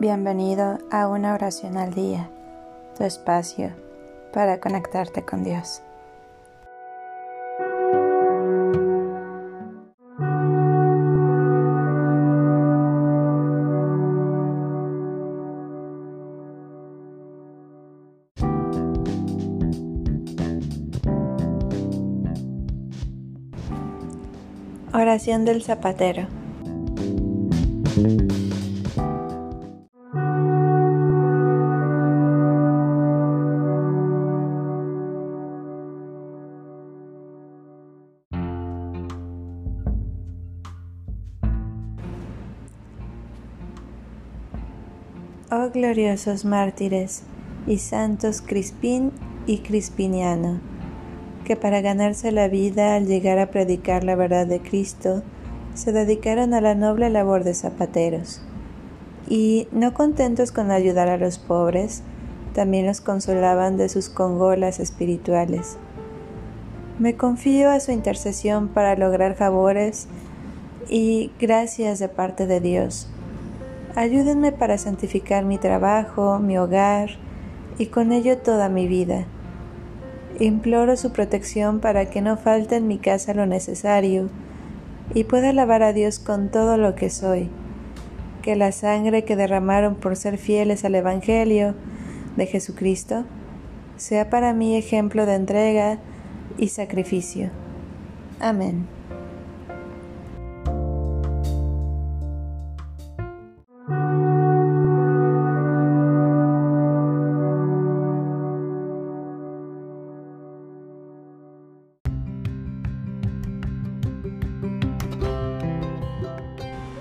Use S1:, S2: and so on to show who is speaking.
S1: Bienvenido a una oración al día, tu espacio para conectarte con Dios. Oración del zapatero. Oh gloriosos mártires y santos Crispín y Crispiniano, que para ganarse la vida al llegar a predicar la verdad de Cristo, se dedicaron a la noble labor de zapateros. Y, no contentos con ayudar a los pobres, también los consolaban de sus congolas espirituales. Me confío a su intercesión para lograr favores y gracias de parte de Dios Ayúdenme para santificar mi trabajo, mi hogar y con ello toda mi vida. Imploro su protección para que no falte en mi casa lo necesario y pueda alabar a Dios con todo lo que soy. Que la sangre que derramaron por ser fieles al Evangelio de Jesucristo sea para mí ejemplo de entrega y sacrificio. Amén.